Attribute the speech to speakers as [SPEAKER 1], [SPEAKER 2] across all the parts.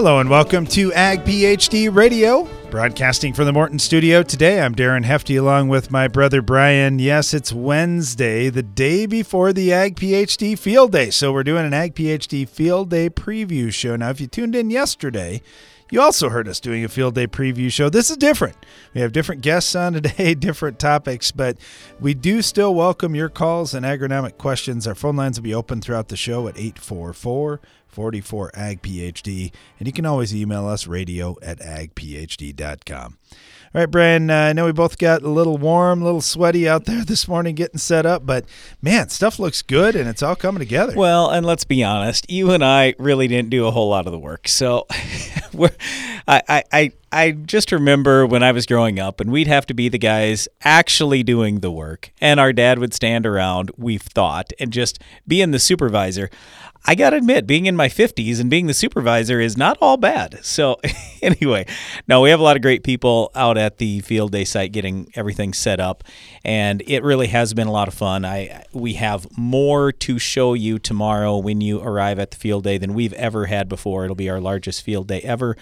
[SPEAKER 1] Hello and welcome to Ag PhD Radio, broadcasting from the Morton studio. Today I'm Darren Hefty along with my brother Brian. Yes, it's Wednesday, the day before the Ag PhD Field Day. So we're doing an Ag PhD Field Day preview show. Now, if you tuned in yesterday, you also heard us doing a field day preview show. This is different. We have different guests on today, different topics, but we do still welcome your calls and agronomic questions. Our phone lines will be open throughout the show at 844 44 Ag PhD, and you can always email us radio at agphd.com. All right, Brian, uh, I know we both got a little warm, a little sweaty out there this morning getting set up, but man, stuff looks good and it's all coming together.
[SPEAKER 2] Well, and let's be honest, you and I really didn't do a whole lot of the work. So we're, I, I, I just remember when I was growing up and we'd have to be the guys actually doing the work, and our dad would stand around, we've thought, and just being the supervisor. I got to admit, being in my 50s and being the supervisor is not all bad. So, anyway, no, we have a lot of great people out at the field day site getting everything set up, and it really has been a lot of fun. I we have more to show you tomorrow when you arrive at the field day than we've ever had before. It'll be our largest field day ever.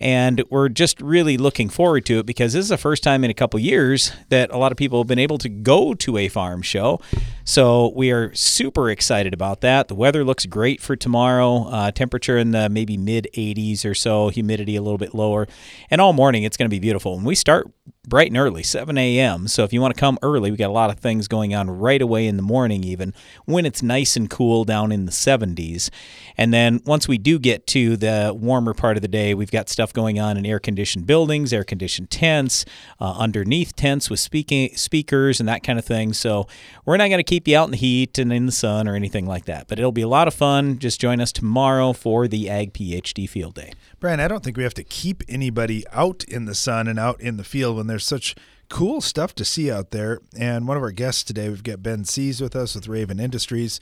[SPEAKER 2] And we're just really looking forward to it because this is the first time in a couple years that a lot of people have been able to go to a farm show. So we are super excited about that. The weather looks great for tomorrow. Uh, temperature in the maybe mid 80s or so, humidity a little bit lower. And all morning it's going to be beautiful. And we start bright and early, 7 a.m. So if you want to come early, we got a lot of things going on right away in the morning, even when it's nice and cool down in the 70s. And then once we do get to the warmer part of the day, we've got stuff going on in air conditioned buildings, air conditioned tents, uh, underneath tents with speaking speakers and that kind of thing. So we're not going to keep you out in the heat and in the sun or anything like that, but it'll be a lot of fun. Just join us tomorrow for the Ag PhD Field Day.
[SPEAKER 1] Brian, I don't think we have to keep anybody out in the sun and out in the field when there's such cool stuff to see out there. And one of our guests today, we've got Ben Sees with us with Raven Industries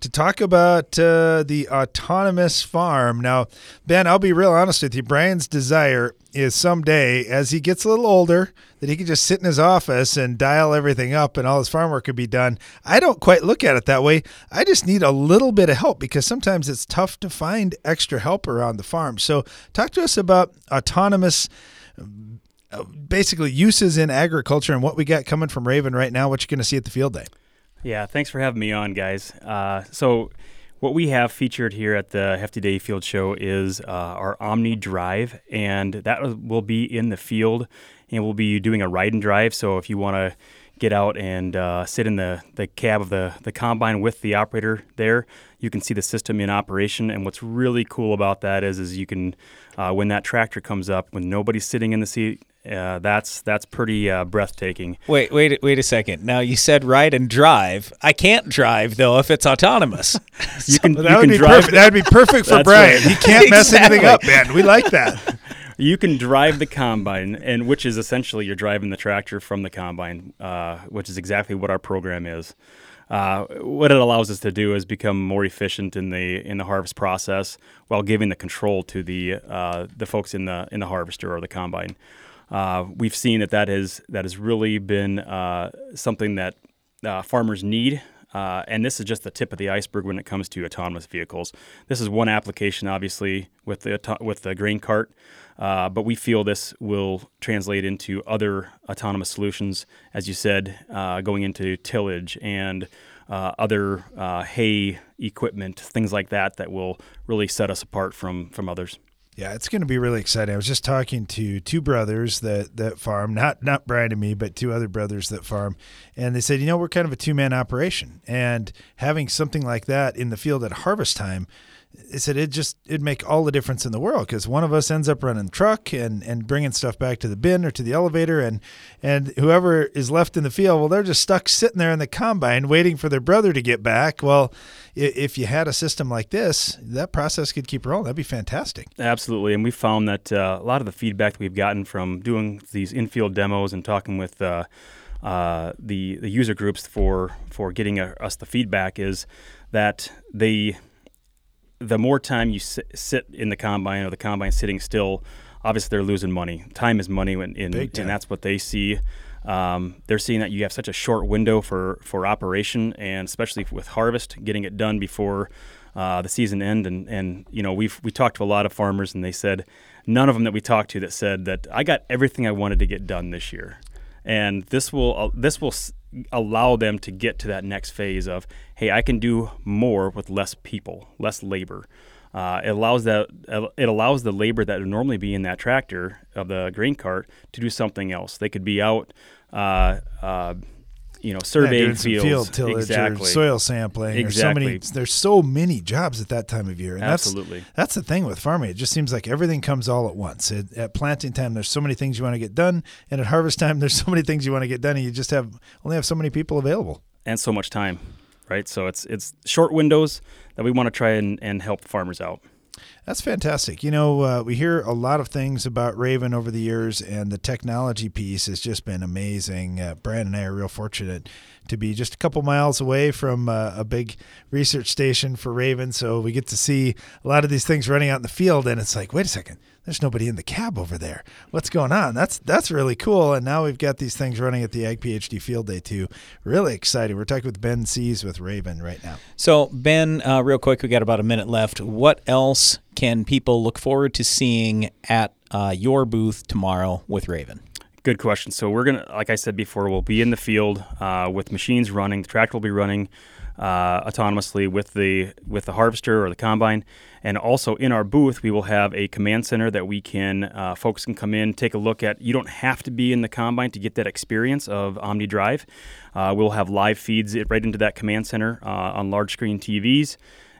[SPEAKER 1] to talk about uh, the autonomous farm. Now, Ben, I'll be real honest with you. Brian's desire is someday, as he gets a little older, that he can just sit in his office and dial everything up and all his farm work could be done. I don't quite look at it that way. I just need a little bit of help because sometimes it's tough to find extra help around the farm. So, talk to us about autonomous uh, basically uses in agriculture and what we got coming from Raven right now, what you're going to see at the field day.
[SPEAKER 3] Yeah, thanks for having me on, guys. Uh, so, what we have featured here at the Hefty Day Field Show is uh, our OmniDrive, and that will be in the field, and we'll be doing a ride and drive. So, if you want to get out and uh, sit in the, the cab of the, the combine with the operator there, you can see the system in operation. And what's really cool about that is, is you can, uh, when that tractor comes up, when nobody's sitting in the seat, uh, that's that's pretty uh, breathtaking.
[SPEAKER 2] Wait, wait, wait a second. Now you said ride and drive. I can't drive though if it's autonomous.
[SPEAKER 3] you can,
[SPEAKER 1] Well,
[SPEAKER 3] you
[SPEAKER 1] that would
[SPEAKER 3] can
[SPEAKER 1] be
[SPEAKER 3] drive.
[SPEAKER 1] perfect. That'd be perfect for Brian.
[SPEAKER 3] right.
[SPEAKER 1] He can't mess anything up, man. We like that.
[SPEAKER 3] you can drive the combine, and which is essentially you're driving the tractor from the combine, uh, which is exactly what our program is. Uh, what it allows us to do is become more efficient in the in the harvest process while giving the control to the uh, the folks in the in the harvester or the combine. Uh, we've seen that that has that has really been uh, something that uh, farmers need. Uh, and this is just the tip of the iceberg when it comes to autonomous vehicles. This is one application, obviously, with the with the grain cart, uh, but we feel this will translate into other autonomous solutions, as you said, going into tillage and uh, other uh, hay equipment, things like that, that will really set us apart from from others.
[SPEAKER 1] Yeah, it's going to be really exciting. I was just talking to two brothers that that farm, not not Brian and me, but two other brothers that farm, and they said, you know, we're kind of a two man operation, and having something like that in the field at harvest time. They said it just it'd make all the difference in the world because one of us ends up running truck and and bringing stuff back to the bin or to the elevator and and whoever is left in the field well they're just stuck sitting there in the combine waiting for their brother to get back well if you had a system like this that process could keep rolling that'd be fantastic
[SPEAKER 3] Absolutely, and we found that uh, a lot of the feedback that we've gotten from doing these infield demos and talking with uh, uh, the the user groups for for getting uh us the feedback is that they the more time you sit, sit in the combine or the combine sitting still, obviously they're losing money. Time is money, and, and, and that's what they see. Um, they're seeing that you have such a short window for, for operation, and especially with harvest, getting it done before uh, the season end. And, and you know, we've we talked to a lot of farmers, and they said none of them that we talked to that said that I got everything I wanted to get done this year. And this will uh, this will allow them to get to that next phase of hey, I can do more with less people, less labor. Uh, it allows that it allows the labor that would normally be in that tractor of the grain cart to do something else. They could be out, uh, uh, you know, surveying
[SPEAKER 1] yeah,
[SPEAKER 3] fields,
[SPEAKER 1] field tillage,
[SPEAKER 3] exactly.
[SPEAKER 1] soil sampling.
[SPEAKER 3] Exactly.
[SPEAKER 1] So many, there's so many jobs at that time of year. And
[SPEAKER 3] Absolutely.
[SPEAKER 1] That's, that's the thing with farming. It just seems like everything comes all at once. It, at planting time, there's so many things you want to get done, and at harvest time, there's so many things you want to get done, and you just have only have so many people available
[SPEAKER 3] and so much time right? So it's it's short windows that we want to try and, and help farmers out.
[SPEAKER 1] That's fantastic. You know, uh, we hear a lot of things about Raven over the years, and the technology piece has just been amazing. Uh, and I are real fortunate to be just a couple miles away from uh, a big research station for Raven, so we get to see a lot of these things running out in the field, and it's like, wait a second, there's nobody in the cab over there. What's going on? That's that's really cool. And now we've got these things running at the Ag PhD Field Day too. Really exciting. We're talking with Ben Sees with Raven right now.
[SPEAKER 2] So Ben, uh, real quick, we got about a minute left. What else can people look forward to seeing at uh, your booth tomorrow with Raven?
[SPEAKER 3] Good question. So we're gonna, like I said before, we'll be in the field uh, with machines running. The tractor will be running uh, autonomously with the with the harvester or the combine, and also in our booth we will have a command center that we can uh, folks can come in, take a look at. You don't have to be in the combine to get that experience of OmniDrive. Uh, we'll have live feeds right into that command center uh, on large screen TVs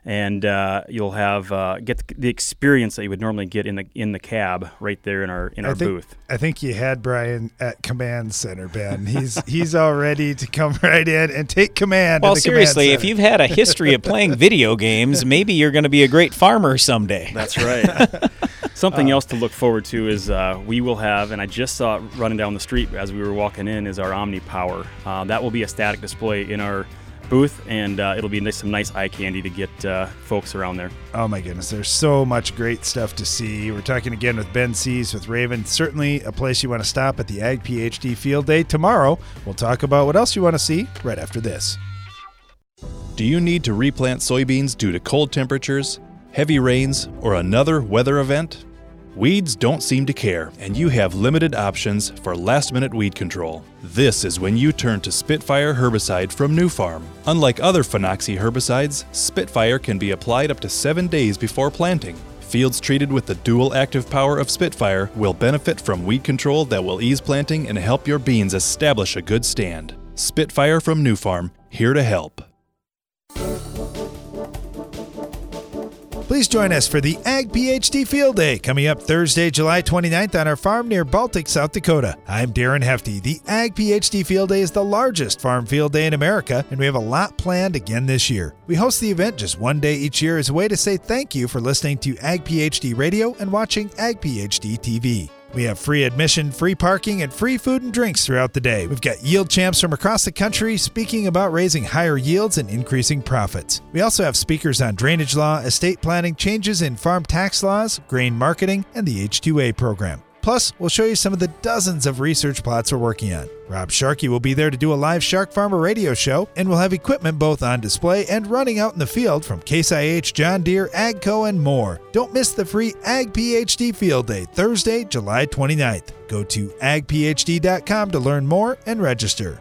[SPEAKER 3] and uh, you'll have uh, get the experience that you would normally get in the in the cab right there in our in our
[SPEAKER 1] I think,
[SPEAKER 3] booth.
[SPEAKER 1] I think you had Brian at command center, Ben. He's he's all ready to come right in and take command.
[SPEAKER 2] Well, seriously, if you've had a history of playing video games, maybe you're going to be a great farmer someday.
[SPEAKER 3] That's right. Something uh, else to look forward to is uh, we will have, and I just saw it running down the street as we were walking in, is our OmniPower. Uh, that will be a static display in our booth, and uh, it'll be nice, some nice eye candy to get uh, folks around there.
[SPEAKER 1] Oh my goodness, there's so much great stuff to see. We're talking again with Ben Sees with Raven. Certainly a place you want to stop at the Ag PhD Field Day tomorrow. We'll talk about what else you want to see right after this.
[SPEAKER 4] Do you need to replant soybeans due to cold temperatures, heavy rains, or another weather event? Weeds don't seem to care, and you have limited options for last minute weed control. This is when you turn to Spitfire herbicide from Nufarm. Unlike other Phenoxy herbicides, Spitfire can be applied up to seven days before planting. Fields treated with the dual active power of Spitfire will benefit from weed control that will ease planting and help your beans establish a good stand. Spitfire from Nufarm, here to help.
[SPEAKER 1] Please join us for the Ag PhD Field Day coming up Thursday, July 29th on our farm near Baltic, South Dakota. I'm Darren Hefty. The Ag PhD Field Day is the largest farm field day in America, and we have a lot planned again this year. We host the event just one day each year as a way to say thank you for listening to Ag PhD Radio and watching Ag PhD TV. We have free admission, free parking, and free food and drinks throughout the day. We've got yield champs from across the country speaking about raising higher yields and increasing profits. We also have speakers on drainage law, estate planning, changes in farm tax laws, grain marketing, and the H2A program. Plus, we'll show you some of the dozens of research plots we're working on. Rob Sharkey will be there to do a live Shark Farmer radio show, and we'll have equipment both on display and running out in the field from Case IH, John Deere, AGCO, and more. Don't miss the free Ag PhD Field Day, Thursday, July 29th. Go to agphd.com to learn more and register.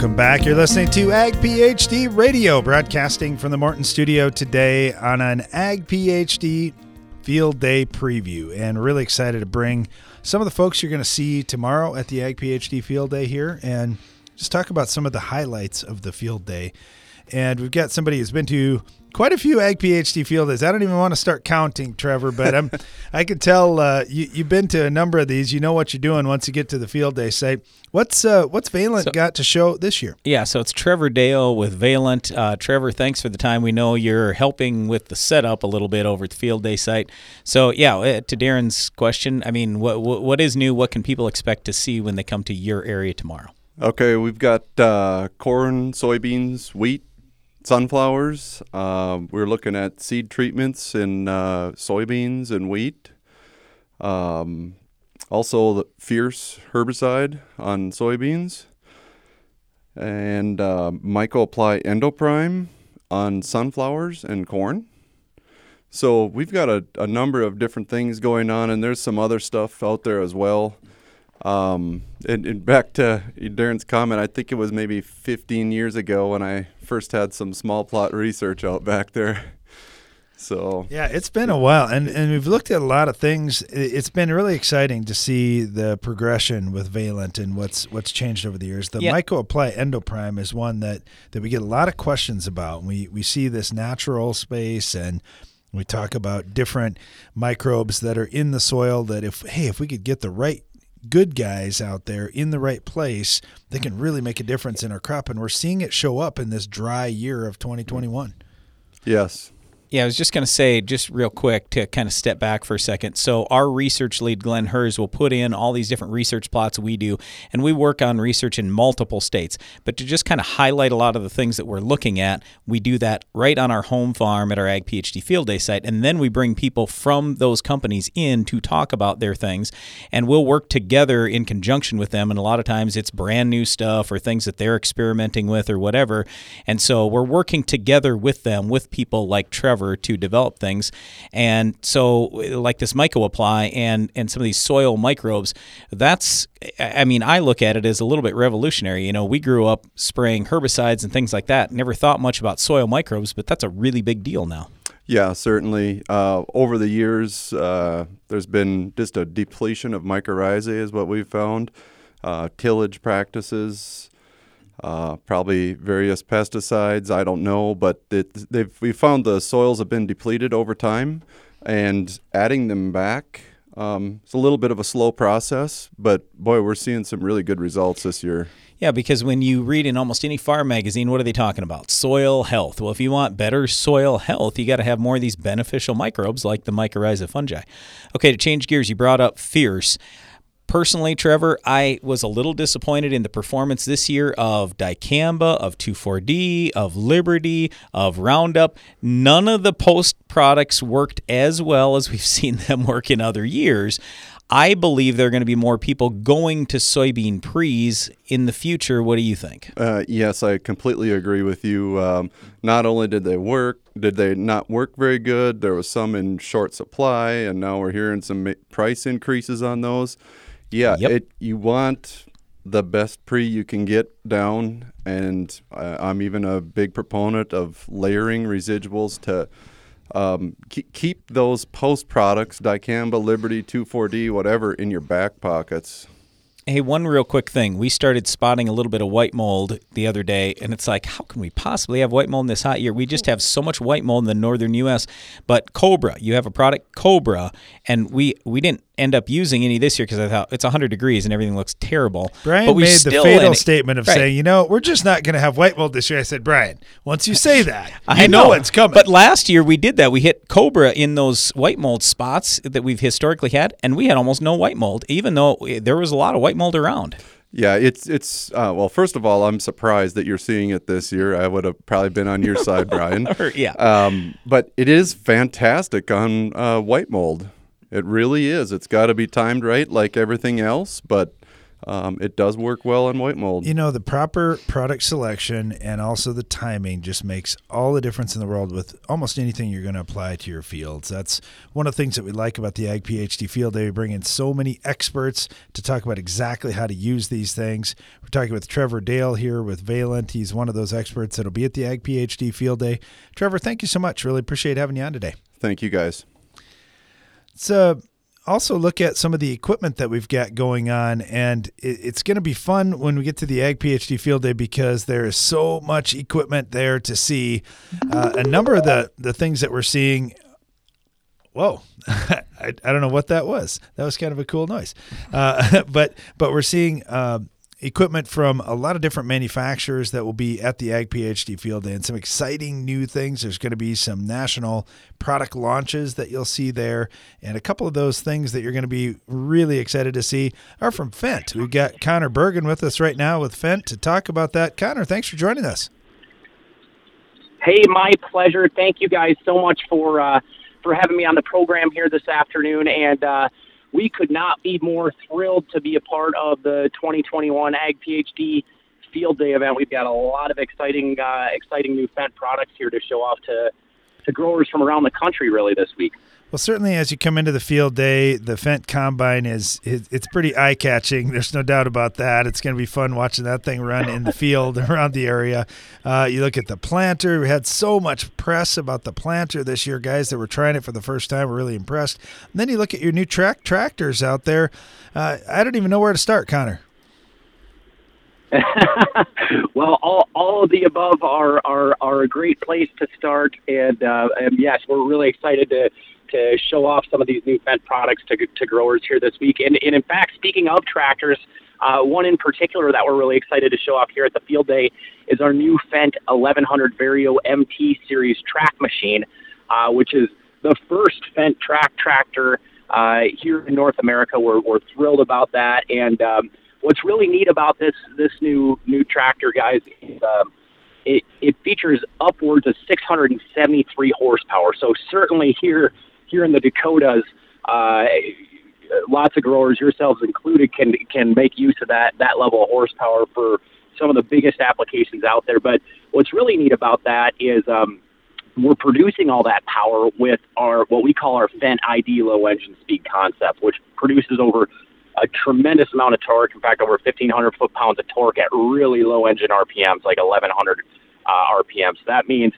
[SPEAKER 1] Welcome back. You're listening to Ag PhD Radio, broadcasting from the Morton studio today on an Ag PhD Field Day preview. And really excited to bring some of the folks you're going to see tomorrow at the Ag PhD Field Day here and just talk about some of the highlights of the field day. and we've got somebody who's been to quite a few Ag PhD field days. I don't even want to start counting, Trevor, but I'm, I can tell uh, you, you've been to a number of these. You know what you're doing once you get to the field day site. What's uh, what's Valent
[SPEAKER 2] So-
[SPEAKER 1] got to show this year?
[SPEAKER 2] Yeah, so it's Trevor Dale with Valent. Uh, Trevor, thanks for the time. We know you're helping with the setup a little bit over at the field day site. So yeah, uh, to Darren's question, I mean, what what, what is new? What can people expect to see when they come to your area tomorrow?
[SPEAKER 5] Okay, we've got uh, corn, soybeans, wheat, sunflowers. Um, we're looking at seed treatments in uh, soybeans and wheat. Um, also, the fierce herbicide on soybeans. And uh, MycoApply Endoprime on sunflowers and corn. So we've got a, a number of different things going on, and there's some other stuff out there as well. Um, and, and back to Darren's comment, I think it was maybe 15 years ago when I first had some small plot research out back there. So
[SPEAKER 1] Yeah, it's been a while, and and we've looked at a lot of things. It's been really exciting to see the progression with Valent and what's what's changed over the years. The
[SPEAKER 2] Yeah.
[SPEAKER 1] MycoApply Endoprime is one that that we get a lot of questions about. We we see this natural space and. We talk about different microbes that are in the soil that if hey if we could get the right good guys out there in the right place they can really make a difference in our crop and we're seeing it show up in this dry year of 2021.
[SPEAKER 5] yes,
[SPEAKER 2] Yeah, I was just going to say, just real quick, to kind of step back for a second. So, our research lead, Glenn Hers, will put in all these different research plots we do, and we work on research in multiple states. But to just kind of highlight a lot of the things that we're looking at, we do that right on our home farm at our Ag PhD Field Day site, and then we bring people from those companies in to talk about their things, and we'll work together in conjunction with them. And a lot of times, it's brand new stuff or things that they're experimenting with or whatever. And so, we're working together with them, with people like Trevor to develop things. And so, like this MycoApply and and some of these soil microbes, that's I mean, I look at it as a little bit revolutionary. You know, we grew up spraying herbicides and things like that. Never thought much about soil microbes, but that's a really big deal now.
[SPEAKER 5] yeah, certainly. Uh, over the years, uh, there's been just a depletion of mycorrhizae, is what we've found. Uh, tillage practices, uh, probably various pesticides. I don't know, but it, they've we found the soils have been depleted over time, and adding them back. Um, it's a little bit of a slow process, but boy, we're seeing some really good results this year.
[SPEAKER 2] Yeah, because when you read in almost any farm magazine, what are they talking about? Soil health. Well, if you want better soil health, you got to have more of these beneficial microbes like the mycorrhiza fungi. Okay, to change gears, you brought up fierce. Personally, Trevor, I was a little disappointed in the performance this year of dicamba, of 2,4-D, of Liberty, of Roundup. None of the post products worked as well as we've seen them work in other years. I believe there are going to be more people going to soybean pre's in the future. What do you think?
[SPEAKER 5] Uh, yes, I completely agree with you. Um, not only did they work, did they not work very good? There was some in short supply, and now we're hearing some price increases on those. Yeah,
[SPEAKER 2] Yep.
[SPEAKER 5] it, you want the best pre you can get down, and uh, I'm even a big proponent of layering residuals to um, keep, keep those post products, dicamba, Liberty, 2,4-D, whatever, in your back pockets.
[SPEAKER 2] Hey, one real quick thing. We started spotting a little bit of white mold the other day, and it's like, how can we possibly have white mold in this hot year? We just have so much white mold in the northern U.S. But Cobra, you have a product, Cobra, and we we didn't end up using any this year because I thought it's 100 degrees and everything looks terrible.
[SPEAKER 1] Brian
[SPEAKER 2] but we
[SPEAKER 1] made the fatal
[SPEAKER 2] and-
[SPEAKER 1] statement of
[SPEAKER 2] Right.
[SPEAKER 1] saying, you know, we're just not going to have white mold this year. I said, Brian, once you say that,
[SPEAKER 2] I
[SPEAKER 1] you
[SPEAKER 2] know
[SPEAKER 1] it's coming.
[SPEAKER 2] But last year we did that. We hit Cobra in those white mold spots that we've historically had, and we had almost no white mold, even though there was a lot of white mold around.
[SPEAKER 5] Yeah, it's it's uh, well. First of all, I'm surprised that you're seeing it this year. I would have probably been on your side, Brian.
[SPEAKER 2] Yeah.
[SPEAKER 5] Um, but it is fantastic on uh, white mold. It really is. It's got to be timed right, like everything else. But um, it does work well on white mold.
[SPEAKER 1] you know, the proper product selection and also the timing just makes all the difference in the world with almost anything you're going to apply to your fields. That's one of the things that we like about the Ag PhD field day. We bring in so many experts to talk about exactly how to use these things. We're talking with Trevor Dale here with Valent. He's one of those experts that'll be at the Ag PhD field day. Trevor, thank you so much. Really appreciate having you on today.
[SPEAKER 5] Thank you, guys.
[SPEAKER 1] It's uh, also look at some of the equipment that we've got going on, and it, it's going to be fun when we get to the Ag PhD Field Day because there is so much equipment there to see. Uh, a number of the the things that we're seeing. Whoa, I, I don't know what that was. That was kind of a cool noise, uh, but but we're seeing. Equipment from a lot of different manufacturers that will be at the Ag PhD Field Day and some exciting new things. There's going to be some national product launches that you'll see there. And a couple of those things that you're going to be really excited to see are from Fendt. We've got Connor Bergen with us right now with Fendt to talk about that. Connor, thanks for joining us.
[SPEAKER 6] Hey, my pleasure. Thank you guys so much for uh, for having me on the program here this afternoon. And uh, we could not be more thrilled to be a part of the 2021 Ag PhD Field Day event. We've got a lot of exciting, uh, exciting new Fendt products here to show off to to growers from around the country, really, this week.
[SPEAKER 1] Well, certainly as you come into the field day, the Fendt combine is it's pretty eye catching. There's no doubt about that. It's going to be fun watching that thing run in the field around the area. Uh, you look at the planter. We had so much press about the planter this year. Guys that were trying it for the first time were really impressed. And then you look at your new track tractors out there. Uh, I don't even know where to start, Connor.
[SPEAKER 6] well, all, all of the above are, are, are a great place to start. And, uh, and yes, we're really excited to to show off some of these new Fendt products to, to growers here this week. And, and in fact, speaking of tractors, uh, one in particular that we're really excited to show off here at the field day is our new Fendt 1100 Vario MT series track machine, uh, which is the first Fendt track tractor uh, here in North America. We're, we're thrilled about that. And um, what's really neat about this this new new tractor, guys, is um, it, it features upwards of 673 horsepower. So certainly here here in the Dakotas, uh, lots of growers, yourselves included, can can make use of that that level of horsepower for some of the biggest applications out there. But what's really neat about that is um, we're producing all that power with our what we call our Fendt ID low engine speed concept, which produces over a tremendous amount of torque. In fact, over 1,500 foot pounds of torque at really low engine RPMs, like 1,100 uh, RPMs. So that means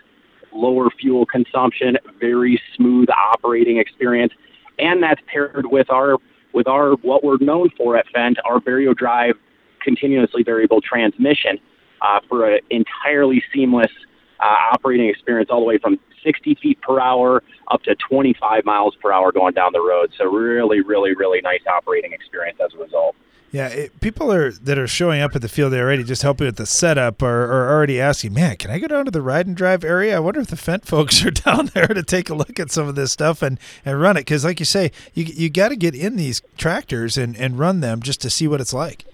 [SPEAKER 6] lower fuel consumption, very smooth operating experience, and that's paired with our with our what we're known for at Fendt, our VarioDrive continuously variable transmission uh, for an entirely seamless uh, operating experience, all the way from 60 feet per hour up to 25 miles per hour going down the road. So really, really, really nice operating experience as a result.
[SPEAKER 1] Yeah, it, people are that are showing up at the field already, just helping with the setup, are, are already asking, "Man, can I go down to the ride and drive area? I wonder if the Fendt folks are down there to take a look at some of this stuff and, and run it." Because, like you say, you you got to get in these tractors and, and run them just to see what it's like.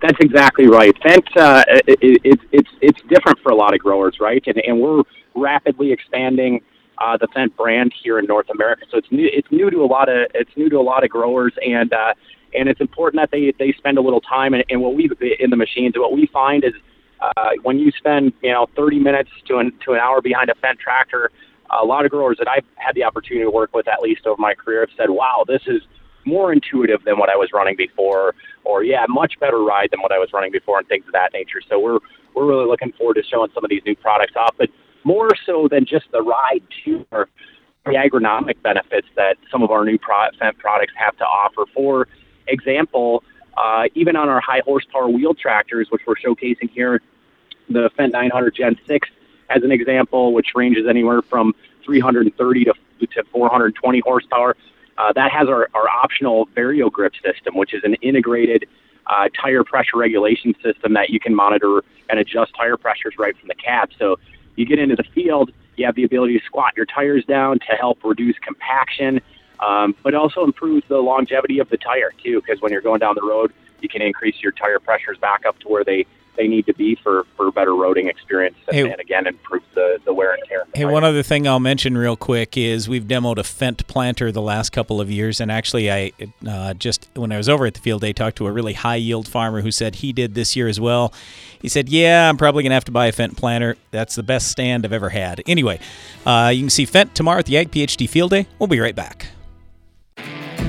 [SPEAKER 6] That's exactly right. Fendt, uh, it, it, it's it's different for a lot of growers, right? And and we're rapidly expanding uh, the Fendt brand here in North America. So it's new. It's new to a lot of it's new to a lot of growers, and uh, and it's important that they they spend a little time. And, and what we in the machines, what we find is uh, when you spend you know 30 minutes to an to an hour behind a Fendt tractor, a lot of growers that I've had the opportunity to work with at least over my career have said, "Wow, this is more intuitive than what I was running before," or "Yeah, much better ride than what I was running before," and things of that nature. So we're we're really looking forward to showing some of these new products off, but more so than just the ride too, or the agronomic benefits that some of our new pro- products have to offer for example, uh, even on our high horsepower wheel tractors, which we're showcasing here, the Fendt 900 Gen 6 as an example, which ranges anywhere from 330 to, to 420 horsepower. Uh, that has our, our optional VarioGrip system, which is an integrated uh, tire pressure regulation system that you can monitor and adjust tire pressures right from the cab. So you get into the field, you have the ability to squat your tires down to help reduce compaction um, but also improves the longevity of the tire too, because when you're going down the road, you can increase your tire pressures back up to where they they need to be for, for better roading experience and, hey, and again improve the, the wear and tear.
[SPEAKER 2] Hey, one other thing I'll mention real quick is we've demoed a Fendt planter the last couple of years, and actually I uh, just when I was over at the field day talked to a really high yield farmer who said he did this year as well. He said, "Yeah, I'm probably gonna have to buy a Fendt planter. That's the best stand I've ever had." Anyway, uh, you can see Fendt tomorrow at the Ag PhD Field Day. We'll be right back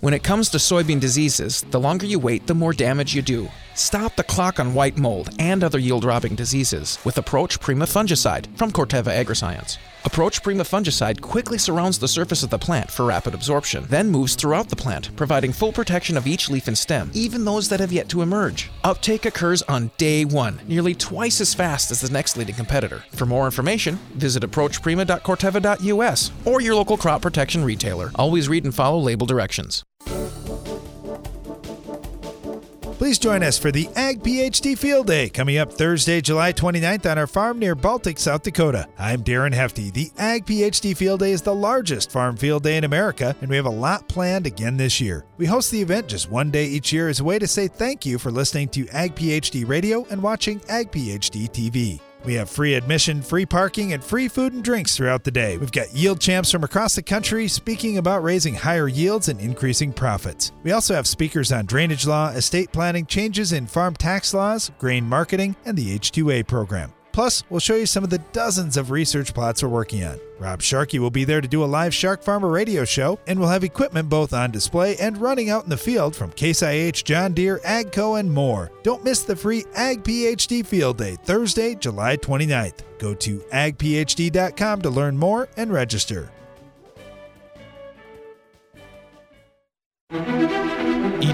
[SPEAKER 7] When it comes to soybean diseases, the longer you wait, the more damage you do. Stop the clock on white mold and other yield robbing diseases with Approach Prima fungicide from Corteva Agriscience. Approach Prima fungicide quickly surrounds the surface of the plant for rapid absorption, then moves throughout the plant, providing full protection of each leaf and stem, even those that have yet to emerge. Uptake occurs on day one, nearly twice as fast as the next leading competitor. For more information, visit approachprima.corteva.us or your local crop protection retailer. Always read and follow label directions.
[SPEAKER 1] Please join us for the Ag PhD Field Day coming up Thursday, July 29th on our farm near Baltic, South Dakota. I'm Darren Hefty. The Ag PhD Field Day is the largest farm field day in America, and we have a lot planned again this year. We host the event just one day each year as a way to say thank you for listening to Ag PhD Radio and watching Ag PhD TV. We have free admission, free parking, and free food and drinks throughout the day. We've got yield champs from across the country speaking about raising higher yields and increasing profits. We also have speakers on drainage law, estate planning, changes in farm tax laws, grain marketing, and the H2A program. Plus, we'll show you some of the dozens of research plots we're working on. Rob Sharkey will be there to do a live Shark Farmer radio show, and we'll have equipment both on display and running out in the field from Case IH, John Deere, AGCO, and more. Don't miss the free Ag PhD Field Day, Thursday, July 29th. Go to agphd.com to learn more and register.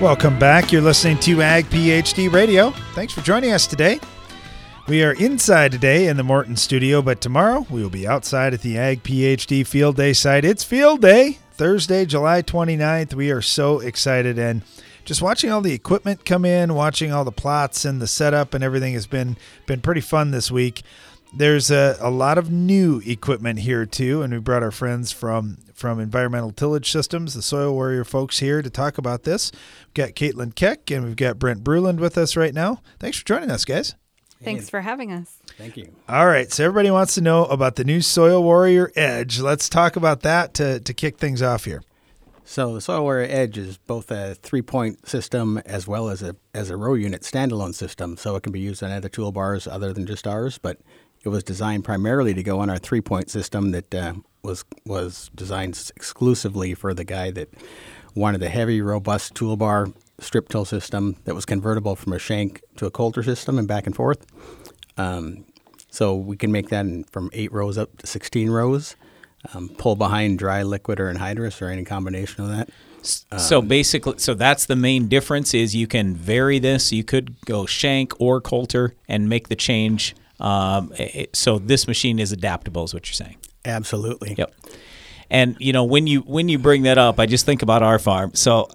[SPEAKER 1] Welcome back. You're listening to Ag PhD Radio. Thanks for joining us today. We are inside today in the Morton studio, but tomorrow we will be outside at the Ag PhD Field Day site. It's Field Day, Thursday, July 29th. We are so excited and just watching all the equipment come in, watching all the plots and the setup and everything has been been pretty fun this week. There's a, a lot of new equipment here too, and we brought our friends from from Environmental Tillage Systems, the Soil Warrior folks here to talk about this. We've got Caitlin Keck and we've got Brent Bruland with us right now. Thanks for joining us, guys.
[SPEAKER 8] Thanks for having us.
[SPEAKER 3] Thank you.
[SPEAKER 1] All right, so everybody wants to know about the new Soil Warrior Edge. Let's talk about that to, to kick things off here.
[SPEAKER 9] So the Soil Warrior Edge is both a three-point system as well as a as a row unit standalone system. So it can be used on other toolbars other than just ours, but it was designed primarily to go on our three-point system that uh, was was designed exclusively for the guy that wanted a heavy, robust toolbar strip till system that was convertible from a shank to a coulter system and back and forth. Um, so we can make that in, from eight rows up to 16 rows. Um, pull behind dry, liquid, or anhydrous, or any combination of that.
[SPEAKER 2] so basically, so that's the main difference is you can vary this. You could go shank or coulter and make the change. Um, it- so this machine is adaptable, is what you're saying.
[SPEAKER 9] Absolutely.
[SPEAKER 2] Yep. And you know when you when you bring that up, I just think about our farm. So,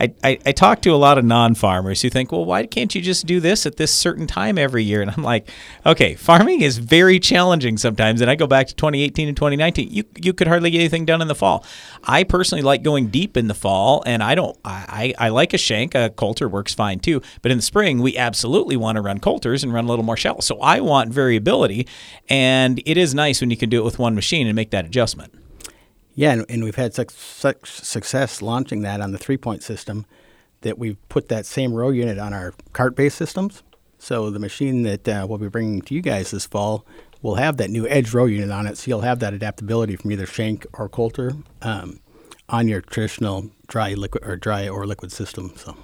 [SPEAKER 2] I, I, I talk to a lot of non-farmers who think, well, why can't you just do this at this certain time every year? And I'm like, okay, farming is very challenging sometimes. And I go back to 2018 and 2019. You you could hardly get anything done in the fall. I personally like going deep in the fall, and I don't. I I, I like a shank. A coulter works fine too. But in the spring, we absolutely want to run coulters and run a little more shallow. So I want variability, and it is nice when you can do it with one machine and make that adjustment.
[SPEAKER 9] Yeah, and, and we've had such, such success launching that on the three point system that we've put that same row unit on our cart based systems. So the machine that uh, we'll be bringing to you guys this fall will have that new edge row unit on it, so you'll have that adaptability from either Shank or Coulter um, on your traditional dry liquid or dry or liquid system. So,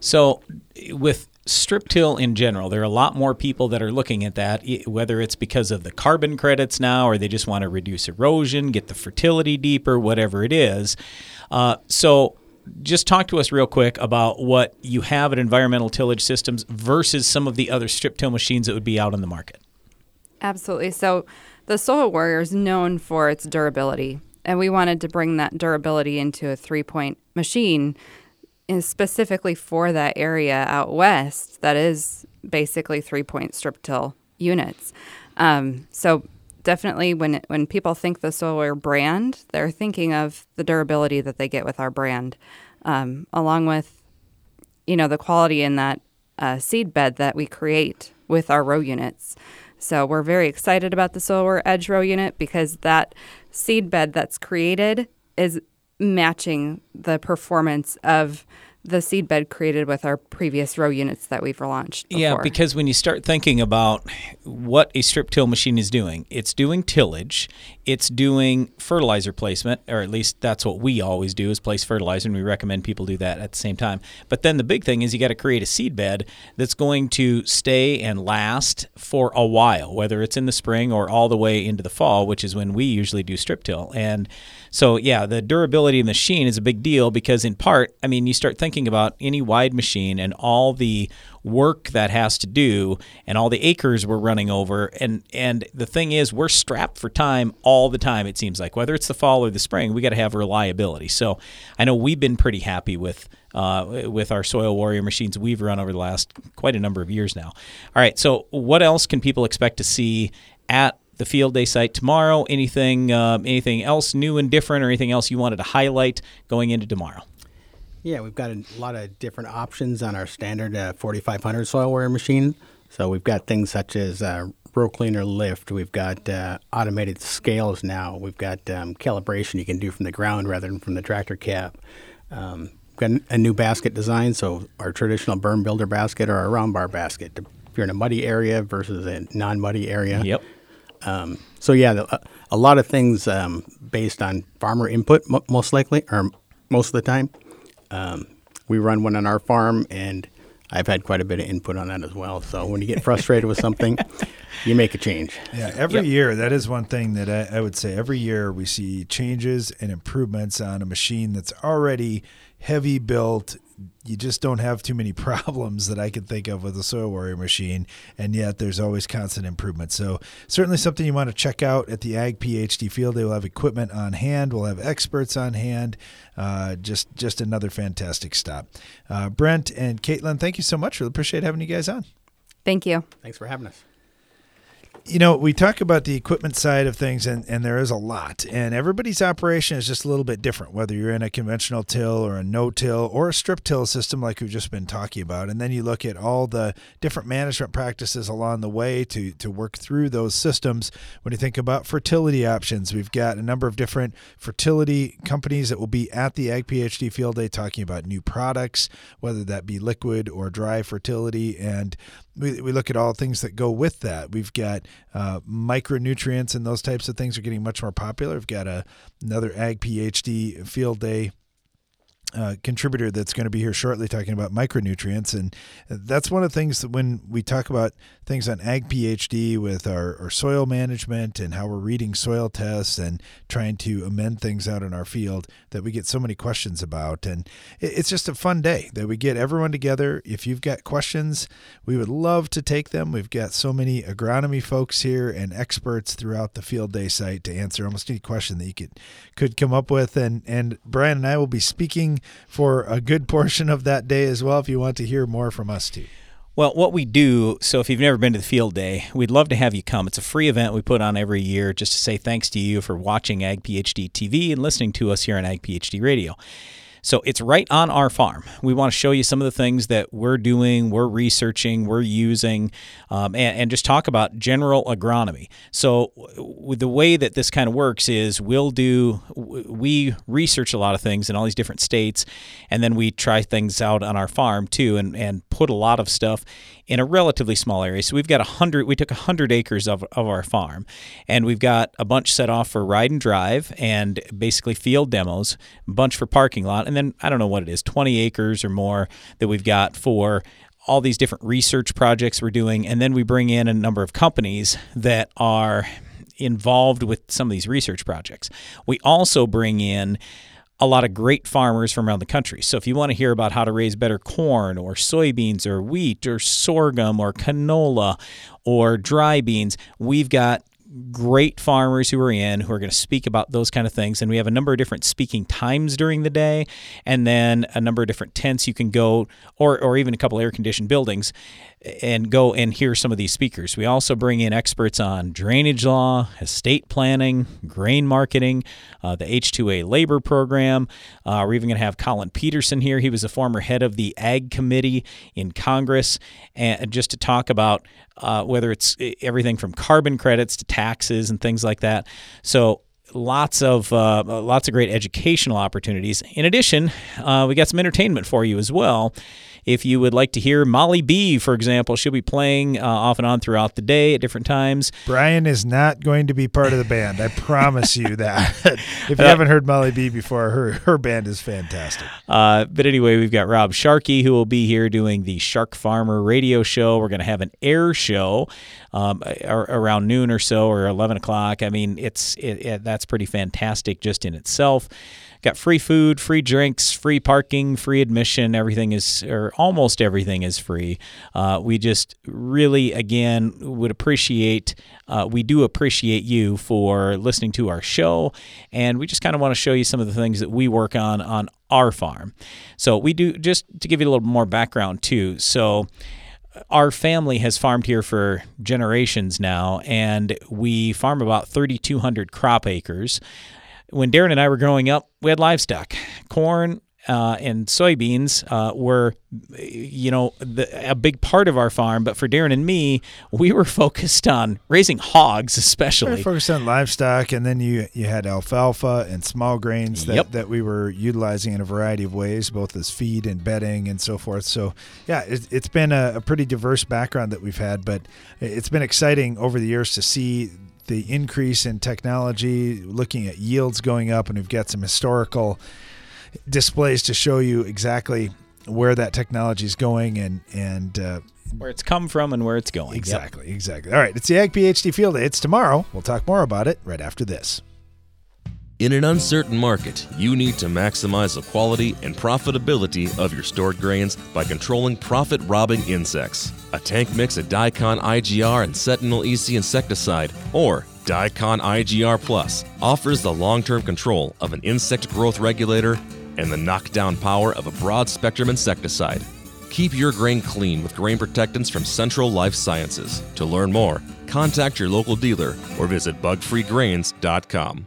[SPEAKER 2] so with strip till in general, there are a lot more people that are looking at that, whether it's because of the carbon credits now or they just want to reduce erosion, get the fertility deeper, whatever it is. Uh, so just talk to us real quick about what you have at environmental tillage systems versus some of the other strip till machines that would be out on the market.
[SPEAKER 8] Absolutely. So the Soil Warrior is known for its durability, and we wanted to bring that durability into a three point machine specifically for that area out west that is basically three point strip till units. Um, so definitely when when people think the Solar brand, they're thinking of the durability that they get with our brand, um, along with you know the quality in that uh, seed bed that we create with our row units. So we're very excited about the Solar Edge row unit because that seed bed that's created is matching the performance of the seed bed created with our previous row units that we've launched. Before.
[SPEAKER 2] Yeah, because when you start thinking about what a strip till machine is doing, it's doing tillage, it's doing fertilizer placement, or at least that's what we always do is place fertilizer, and we recommend people do that at the same time. But then the big thing is you got to create a seed bed that's going to stay and last for a while, whether it's in the spring or all the way into the fall, which is when we usually do strip till. And so, yeah, the durability of the machine is a big deal because, in part, I mean, you start thinking about any wide machine and all the work that has to do and all the acres we're running over. And and the thing is we're strapped for time all the time it seems like whether it's the fall or the spring we got to have reliability. So i know we've been pretty happy with uh, with our soil warrior machines we've run over the last quite a number of years now. All right so what else can people expect to see at the field day site tomorrow anything uh, anything else new and different or anything else you wanted to highlight going into tomorrow
[SPEAKER 9] yeah, we've got a lot of different options on our standard uh, 4500 soil warrior machine. So we've got things such as uh, row cleaner lift. We've got uh, automated scales now. We've got um, calibration you can do from the ground rather than from the tractor cab. Um, we've got a new basket design, so our traditional berm builder basket or our round bar basket. If you're in a muddy area versus a non-muddy area.
[SPEAKER 2] Yep.
[SPEAKER 9] Um, so yeah, the, a lot of things um, based on farmer input, most likely, or most of the time. Um, we run one on our farm, and I've had quite a bit of input on that as well. So when you get frustrated with something, you make a change.
[SPEAKER 1] Yeah, every yep. year that is one thing that I, I, would say. Every year we see changes and improvements on a machine that's already heavy built you just don't have too many problems that I can think of with a Soil Warrior machine, and yet there's always constant improvement. So certainly something you want to check out at the Ag PhD field. They will have equipment on hand. We'll have experts on hand. Uh, just just another fantastic stop. Uh, Brent and Caitlin, thank you so much. Really appreciate having you guys on.
[SPEAKER 8] Thank you.
[SPEAKER 9] Thanks for having us
[SPEAKER 1] you know, we talk about the equipment side of things, and, and there is a lot. And everybody's operation is just a little bit different, whether you're in a conventional till or a no till or a strip till system, like we've just been talking about. And then you look at all the different management practices along the way to, to work through those systems. When you think about fertility options, we've got a number of different fertility companies that will be at the Ag PhD Field Day talking about new products, whether that be liquid or dry fertility. And we, we look at all things that go with that. We've got uh, micronutrients and those types of things are getting much more popular. We've got a, another Ag PhD field day uh, contributor that's going to be here shortly talking about micronutrients. And that's one of the things that when we talk about things on Ag PhD with our, our soil management and how we're reading soil tests and trying to amend things out in our field that we get so many questions about. And it's just a fun day that we get everyone together. If you've got questions, we would love to take them. We've got so many agronomy folks here and experts throughout the field day site to answer almost any question that you could could come up with. And and Brian and I will be speaking for a good portion of that day as well if you want to hear more from us too.
[SPEAKER 2] Well, what we do, so if you've never been to the field day, we'd love to have you come. It's a free event we put on every year just to say thanks to you for watching Ag PhD TV and listening to us here on Ag PhD Radio. So it's right on our farm. We want to show you some of the things that we're doing, we're researching, we're using, um, and, and, just talk about general agronomy. So the way that this kind of works is we'll do we research a lot of things in all these different states, and then we try things out on our farm too, and and put a lot of stuff in a relatively small area. So we've got a hundred. We took a hundred acres of of our farm, and we've got a bunch set off for ride and drive and basically field demos, a bunch for parking lot, and then I don't know what it is, 20 acres or more that we've got for all these different research projects we're doing, and then we bring in a number of companies that are involved with some of these research projects. We also bring in a lot of great farmers from around the country. So if you want to hear about how to raise better corn or soybeans or wheat or sorghum or canola or dry beans, we've got great farmers who are in who are going to speak about those kind of things and we have a number of different speaking times during the day and then a number of different tents you can go or or even a couple air conditioned buildings and go and hear some of these speakers. We also bring in experts on drainage law, estate planning, grain marketing, uh, the H2A labor program. Uh, we're even going to have Collin Peterson here. He was a former head of the Ag Committee in Congress, and just to talk about uh, whether it's everything from carbon credits to taxes and things like that. So lots of uh, lots of great educational opportunities. In addition, uh, we got some entertainment for you as well. If you would like to hear Molly B, for example, she'll be playing uh, off and on throughout the day at different times.
[SPEAKER 1] Brian is not going to be part of the band. I promise you that. if you haven't heard Molly B before, her her band is fantastic.
[SPEAKER 2] Uh, but anyway, we've got Rob Sharkey who will be here doing the Shark Farmer radio show. We're going to have an air show um, around noon or so, or eleven o'clock. I mean, it's it, it, that's pretty fantastic just in itself. Got free food, free drinks, free parking, free admission. Everything is, or almost everything is free. Uh, we just really, again, would appreciate, uh, we do appreciate you for listening to our show. And we just kind of want to show you some of the things that we work on on our farm. So we do, just to give you a little more background too. So, our family has farmed here for generations now, and we farm about 3,200 crop acres when Darren and I were growing up, we had livestock, corn. Uh, and soybeans uh, were, you know, the, a big part of our farm. But for Darren and me, we were focused on raising hogs, especially.
[SPEAKER 1] We focused on livestock, and then you you had alfalfa and small grains that,
[SPEAKER 2] Yep.
[SPEAKER 1] that we were utilizing in a variety of ways, both as feed and bedding and so forth. So, yeah, it, it's been a, a pretty diverse background that we've had, but it's been exciting over the years to see the increase in technology, looking at yields going up, and we've got some historical displays to show you exactly where that technology is going and and uh,
[SPEAKER 2] where it's come from and where it's going. Yep.
[SPEAKER 1] Exactly, exactly. All right, it's the Ag PhD Field Day. It's tomorrow. We'll talk more about it right after this.
[SPEAKER 10] In an uncertain market, you need to maximize the quality and profitability of your stored grains by controlling profit robbing insects. A tank mix of Diacon IGR and Centynel EC insecticide, or Diacon IGR Plus, offers the long term control of an insect growth regulator and the knockdown power of a broad spectrum insecticide. Keep your grain clean with grain protectants from Central Life Sciences. To learn more, contact your local dealer or visit bugfreegrains.com.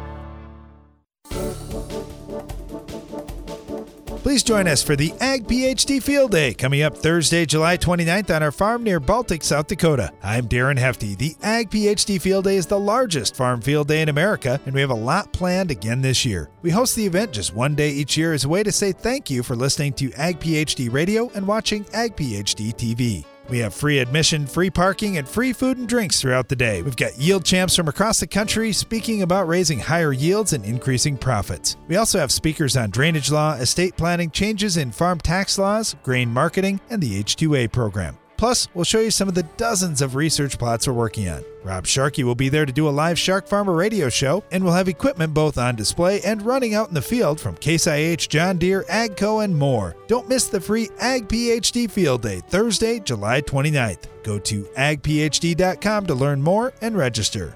[SPEAKER 1] Please join us for the Ag PhD Field Day coming up Thursday, July 29th on our farm near Baltic, South Dakota. I'm Darren Hefty. The Ag PhD Field Day is the largest farm field day in America, and we have a lot planned again this year. We host the event just one day each year as a way to say thank you for listening to Ag PhD Radio and watching Ag PhD TV. We have free admission, free parking, and free food and drinks throughout the day. We've got yield champs from across the country speaking about raising higher yields and increasing profits. We also have speakers on drainage law, estate planning, changes in farm tax laws, grain marketing, and the H2A program. Plus, we'll show you some of the dozens of research plots we're working on. Rob Sharkey will be there to do a live Shark Farmer radio show, and we'll have equipment both on display and running out in the field from Case IH, John Deere, AGCO, and more. Don't miss the free Ag PhD Field Day, Thursday, July 29th. Go to agphd.com to learn more and register.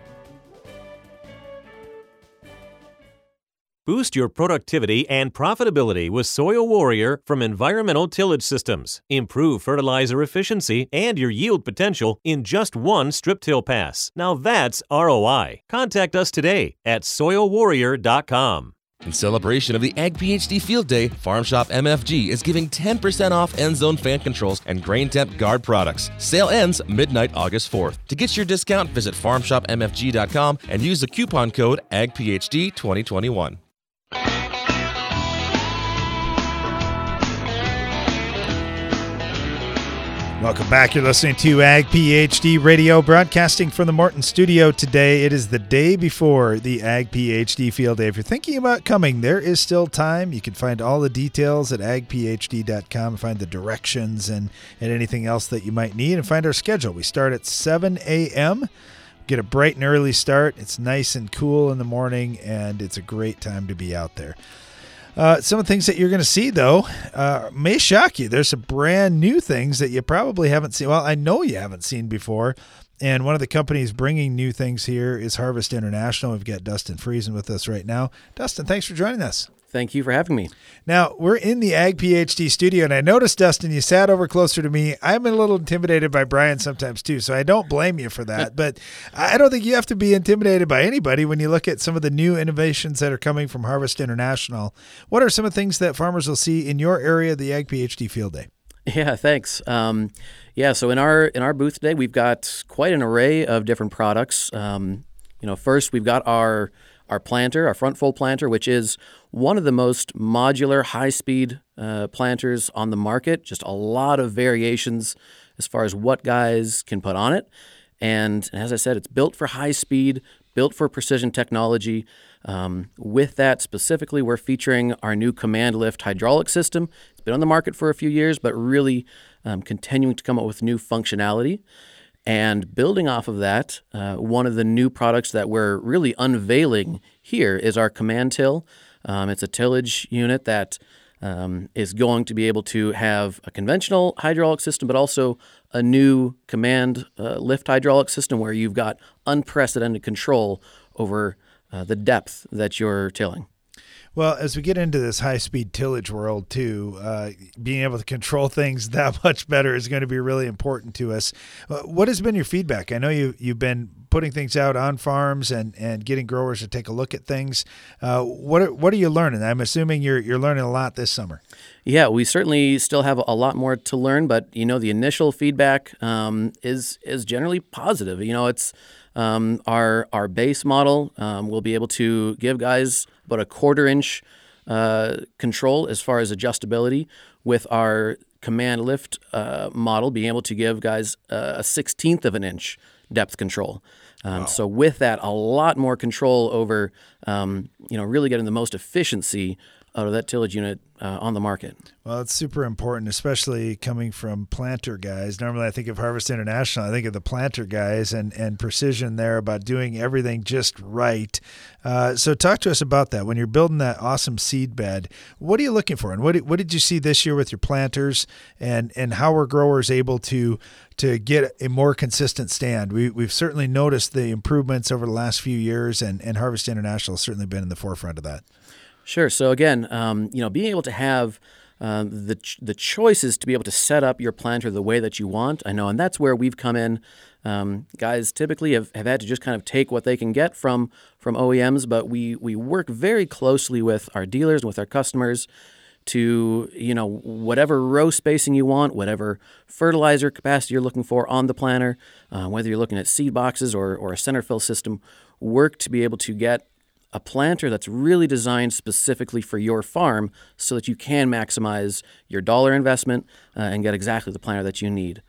[SPEAKER 11] Boost your productivity and profitability with Soil Warrior from Environmental Tillage Systems. Improve fertilizer efficiency and your yield potential in just one strip till pass. Now that's ROI. Contact us today at soilwarrior.com.
[SPEAKER 10] In celebration of the Ag PhD Field Day, Farm Shop MFG is giving 10% off end zone fan controls and grain temp guard products. Sale ends midnight August 4th. To get your discount, visit farmshopmfg.com and use the coupon code AGPHD2021.
[SPEAKER 1] Welcome back. You're listening to Ag PhD Radio, broadcasting from the Morton studio today. It is the day before the Ag PhD Field Day. If you're thinking about coming, there is still time. You can find all the details at agphd.com, find the directions and, and anything else that you might need, and find our schedule. We start at 7 a.m. Get a bright and early start. It's nice and cool in the morning, and it's a great time to be out there. Uh, some of the things that you're going to see, though, uh, may shock you. There's some brand new things that you probably haven't seen. Well, I know you haven't seen before. And one of the companies bringing new things here is Harvest International. We've got Dustin Friesen with us right now. Dustin, thanks for joining us.
[SPEAKER 12] Thank you for having me.
[SPEAKER 1] Now, we're in the Ag PhD studio, and I noticed, Dustin, you sat over closer to me. I'm a little intimidated by Brian sometimes, too, so I don't blame you for that. but I don't think you have to be intimidated by anybody when you look at some of the new innovations that are coming from Harvest International. What are some of the things that farmers will see in your area, the Ag PhD Field Day?
[SPEAKER 12] Yeah, thanks. Um, yeah, so in our in our booth today, we've got quite an array of different products. Um, you know, first we've got our our planter, our front fold planter, which is one of the most modular, high speed uh, planters on the market. Just a lot of variations as far as what guys can put on it. And as I said, it's built for high speed, built for precision technology. Um, with that specifically, we're featuring our new command lift hydraulic system. It's been on the market for a few years, but really um, continuing to come up with new functionality. And building off of that, uh, one of the new products that we're really unveiling here is our Command Till. Um, it's a tillage unit that um, is going to be able to have a conventional hydraulic system, but also a new command uh, lift hydraulic system where you've got unprecedented control over uh, the depth that you're tilling.
[SPEAKER 1] Well, as we get into this high speed tillage world, too, uh, being able to control things that much better is going to be really important to us. Uh, what has been your feedback? I know you, you've been putting things out on farms and, and getting growers to take a look at things. Uh, what, are, what are you learning? I'm assuming you're, you're learning a lot this summer.
[SPEAKER 12] Yeah, we certainly still have a lot more to learn, but you know the initial feedback um, is is generally positive. You know, it's um, our our base model um, will be able to give guys about a quarter inch uh, control as far as adjustability. With our command lift uh, model, being able to give guys uh, a sixteenth of an inch depth control. Um, wow. So with that, a lot more control over, um, you know, really getting the most efficiency out of that tillage unit uh, on the market.
[SPEAKER 1] Well, it's super important, especially coming from planter guys. Normally, I think of Harvest International, I think of the planter guys and, and precision there about doing everything just right. Uh, so, talk to us about that. When you're building that awesome seed bed, what are you looking for? And what, what did you see this year with your planters? And, and how are growers able to to get a more consistent stand? We, we've certainly noticed the improvements over the last few years, and, and Harvest International has certainly been in the forefront of that.
[SPEAKER 12] Sure. So again, um, you know, being able to have um, the ch- the choices to be able to set up your planter the way that you want. I know, and that's where we've come in. Um, guys typically have, have had to just kind of take what they can get from from OEMs, but we we work very closely with our dealers and with our customers to you know whatever row spacing you want, whatever fertilizer capacity you're looking for on the planter, uh, whether you're looking at seed boxes or or a center fill system, work to be able to get a planter that's really designed specifically for your farm so that you can maximize your dollar investment uh, and get exactly the planter that you need.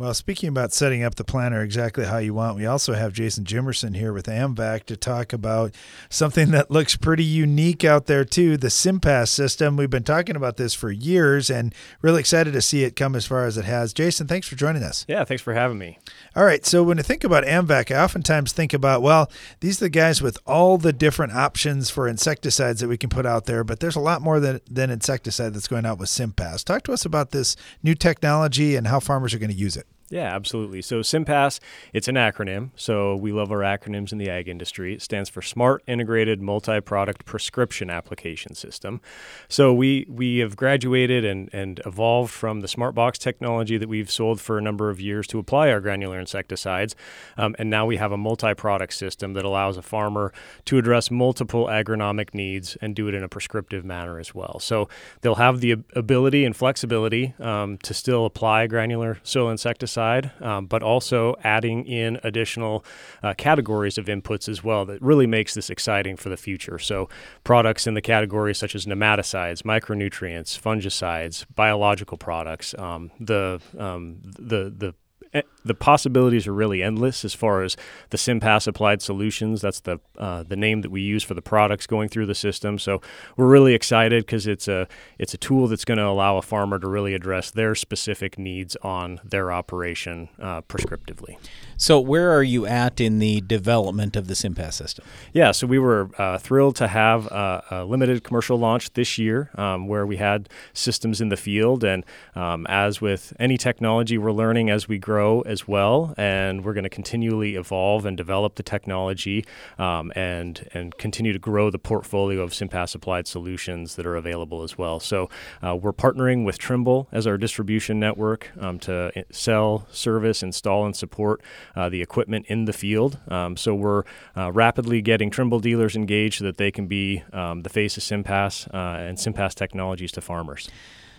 [SPEAKER 1] Well, speaking about setting up the planter exactly how you want, we also have Jason Jimerson here with AMVAC to talk about something that looks pretty unique out there too, the SIMPAS system. We've been talking about this for years and really excited to see it come as far as it has. Jason, thanks for joining us.
[SPEAKER 13] Yeah, thanks for having me.
[SPEAKER 1] All right, so when I think about AMVAC, I oftentimes think about, well, these are the guys with all the different options for insecticides that we can put out there, but there's a lot more than, than insecticide that's going out with SIMPAS. Talk to us about this new technology and how farmers are going to use it.
[SPEAKER 13] Yeah, absolutely. So SIMPAS, it's an acronym. So we love our acronyms in the ag industry. It stands for Smart Integrated Multi-Product Prescription Application System. So we we have graduated and, and evolved from the smart box technology that we've sold for a number of years to apply our granular insecticides. Um, and now we have a multi-product system that allows a farmer to address multiple agronomic needs and do it in a prescriptive manner as well. So they'll have the ability and flexibility um, to still apply granular soil insecticide side, um, but also adding in additional uh, categories of inputs as well that really makes this exciting for the future. So, products in the categories such as nematicides, micronutrients, fungicides, biological products, um, the um, the the the possibilities are really endless as far as the SIMPAS applied solutions. That's the uh, the name that we use for the products going through the system. So we're really excited because it's a it's a tool that's going to allow a farmer to really address their specific needs on their operation uh, prescriptively.
[SPEAKER 2] So where are you at in the development of the SIMPAS system?
[SPEAKER 13] Yeah, so we were uh, thrilled to have a, limited commercial launch this year, um, where we had systems in the field, and um, as with any technology, we're learning as we grow as well, and we're going to continually evolve and develop the technology um, and and continue to grow the portfolio of SIMPAS applied solutions that are available as well. So uh, we're partnering with Trimble as our distribution network um, to sell, service, install, and support uh, the equipment in the field. Um, so we're uh, rapidly getting Trimble dealers engaged so that they can be um, the face of SIMPAS uh, and SIMPAS technologies to farmers.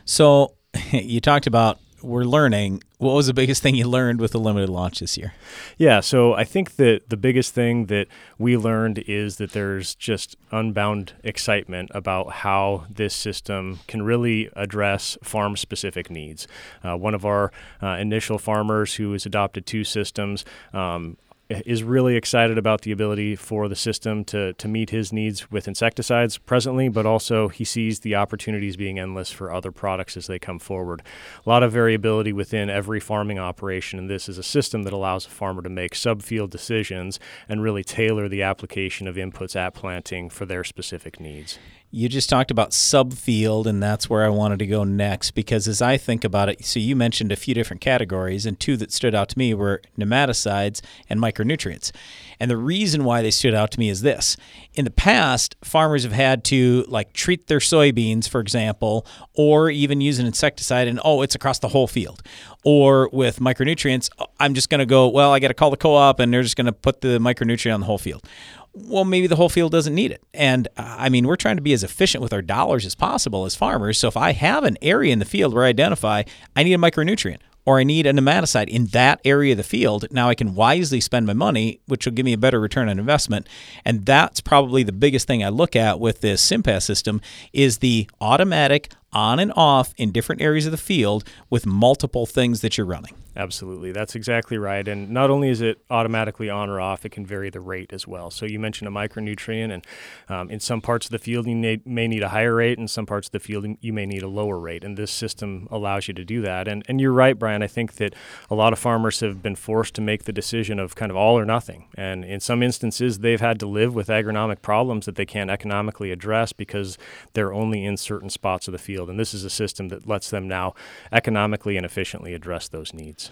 [SPEAKER 2] So you talked about we're learning. What was the biggest thing you learned with the limited launch this year?
[SPEAKER 13] Yeah, so I think that the biggest thing that we learned is that there's just unbound excitement about how this system can really address farm specific needs. Uh, one of our uh, initial farmers who has adopted two systems um, is really excited about the ability for the system to, to meet his needs with insecticides presently, but also he sees the opportunities being endless for other products as they come forward. A lot of variability within every farming operation, and this is a system that allows a farmer to make subfield decisions and really tailor the application of inputs at planting for their specific needs.
[SPEAKER 2] You just talked about subfield, and that's where I wanted to go next because as I think about it, so you mentioned a few different categories, and two that stood out to me were nematicides and micronutrients. And the reason why they stood out to me is this in the past, farmers have had to like treat their soybeans, for example, or even use an insecticide, and oh, it's across the whole field. Or with micronutrients, oh, I'm just going to go, well, I got to call the co op, and they're just going to put the micronutrient on the whole field well, maybe the whole field doesn't need it. And uh, I mean, we're trying to be as efficient with our dollars as possible as farmers. So if I have an area in the field where I identify I need a micronutrient or I need a nematicide in that area of the field, now I can wisely spend my money, which will give me a better return on investment. And that's probably the biggest thing I look at with this SIMPAS system is the automatic on and off in different areas of the field with multiple things that you're running.
[SPEAKER 13] Absolutely. That's exactly right. And not only is it automatically on or off, it can vary the rate as well. So you mentioned a micronutrient, and um, in some parts of the field, you may, may need a higher rate, and some parts of the field, you may need a lower rate. And this system allows you to do that. And, and you're right, Brian. I think that a lot of farmers have been forced to make the decision of kind of all or nothing. And in some instances, they've had to live with agronomic problems that they can't economically address because they're only in certain spots of the field field. And this is a system that lets them now economically and efficiently address those needs.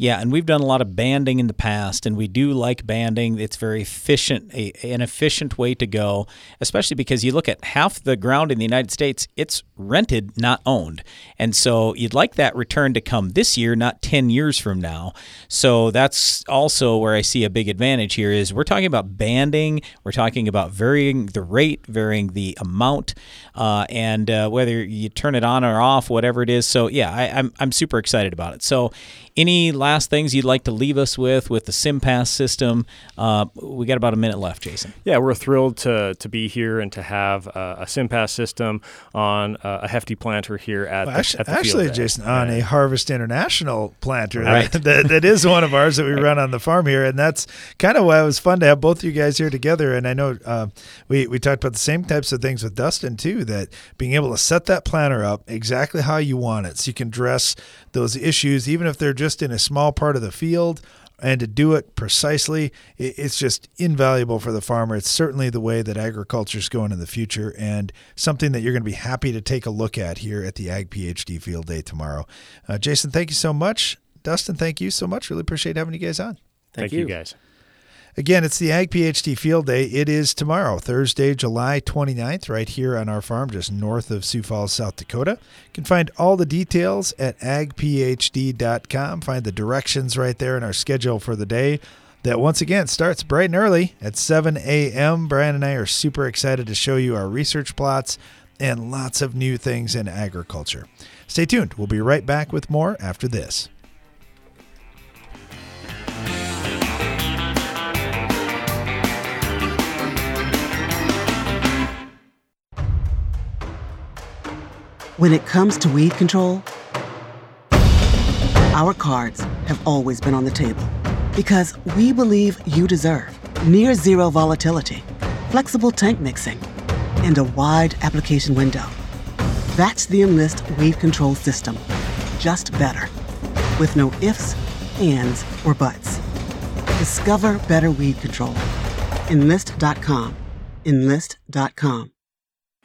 [SPEAKER 2] Yeah, and we've done a lot of banding in the past, and we do like banding. It's very efficient, a, an efficient way to go, especially because you look at half the ground in the United States, it's rented, not owned. And so you'd like that return to come this year, not 10 years from now. So that's also where I see a big advantage here is we're talking about banding, we're talking about varying the rate, varying the amount, uh, and uh, whether you turn it on or off, whatever it is. So yeah, I, I'm, I'm super excited about it. So any last last things you'd like to leave us with with the SIMPAS system? Uh, we got about a minute left, Jason.
[SPEAKER 13] Yeah, we're thrilled to, to be here and to have uh, a SIMPAS system on uh, a hefty planter here at
[SPEAKER 1] Well,
[SPEAKER 13] the,
[SPEAKER 1] actually,
[SPEAKER 13] at the
[SPEAKER 1] actually
[SPEAKER 13] day.
[SPEAKER 1] Jason, on a Harvest International planter.
[SPEAKER 13] Right.
[SPEAKER 1] That, that is one of ours that we run on the farm here. And that's kind of why it was fun to have both of you guys here together. And I know uh, we, we talked about the same types of things with Dustin, too, that being able to set that planter up exactly how you want it so you can address those issues, even if they're just in a small part of the field and to do it precisely, it's just invaluable for the farmer. It's certainly the way that agriculture is going in the future, and something that you're going to be happy to take a look at here at the Ag PhD Field Day tomorrow. Uh, Jason, thank you so much. Dustin, thank you so much. Really appreciate having you guys on.
[SPEAKER 13] Thank you, guys.
[SPEAKER 1] Again, it's the Ag PhD Field Day. It is tomorrow, Thursday, July 29th, right here on our farm just north of Sioux Falls, South Dakota. You can find all the details at agphd.com. Find the directions right there in our schedule for the day. That once again starts bright and early at 7 a.m. Brian and I are super excited to show you our research plots and lots of new things in agriculture. Stay tuned. We'll be right back with more after this.
[SPEAKER 14] When it comes to weed control, our cards have always been on the table because we believe you deserve near zero volatility, flexible tank mixing, and a wide application window. That's the Enlist Weed Control System, just better, with no ifs, ands, or buts. Discover better weed control. Enlist.com. Enlist.com.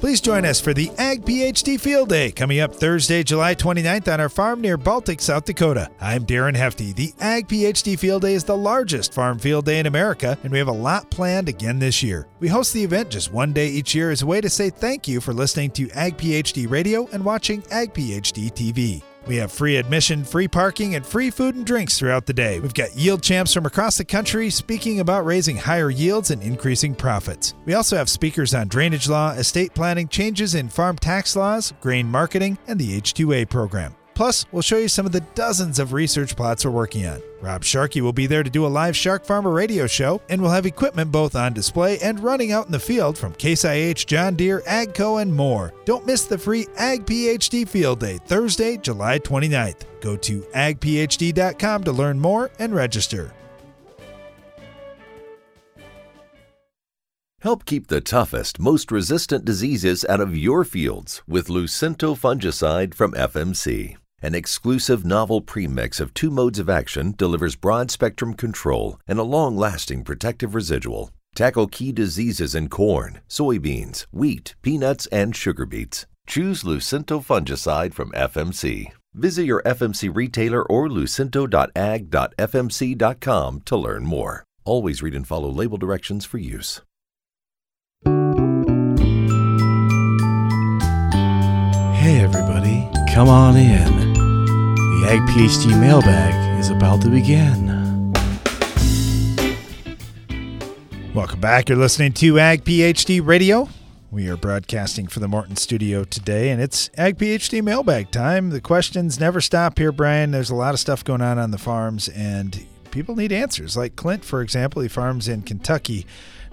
[SPEAKER 1] Please join us for the Ag PhD Field Day coming up Thursday, July 29th on our farm near Baltic, South Dakota. I'm Darren Hefty. The Ag PhD Field Day is the largest farm field day in America, and we have a lot planned again this year. We host the event just one day each year as a way to say thank you for listening to Ag PhD Radio and watching Ag PhD TV. We have free admission, free parking, and free food and drinks throughout the day. We've got yield champs from across the country speaking about raising higher yields and increasing profits. We also have speakers on drainage law, estate planning, changes in farm tax laws, grain marketing, and the H2A program. Plus, we'll show you some of the dozens of research plots we're working on. Rob Sharkey will be there to do a live Shark Farmer radio show, and we'll have equipment both on display and running out in the field from Case IH, John Deere, AGCO, and more. Don't miss the free Ag PhD Field Day, Thursday, July 29th. Go to agphd.com to learn more and register.
[SPEAKER 15] Help keep the toughest, most resistant diseases out of your fields with Lucento fungicide from FMC. An exclusive novel premix of two modes of action delivers broad spectrum control and a long lasting protective residual. Tackle key diseases in corn, soybeans, wheat, peanuts, and sugar beets. Choose Lucento fungicide from FMC. Visit your FMC retailer or lucento.ag.fmc.com to learn more. Always read and follow label directions for use.
[SPEAKER 16] Hey, everybody, come on in. Ag PhD mailbag is about to begin.
[SPEAKER 1] Welcome back. You're listening to Ag PhD Radio. We are broadcasting from the Morton studio today, and it's Ag PhD mailbag time. The questions never stop here, Brian. There's a lot of stuff going on on the farms, and people need answers. Like Clint, for example, he farms in Kentucky.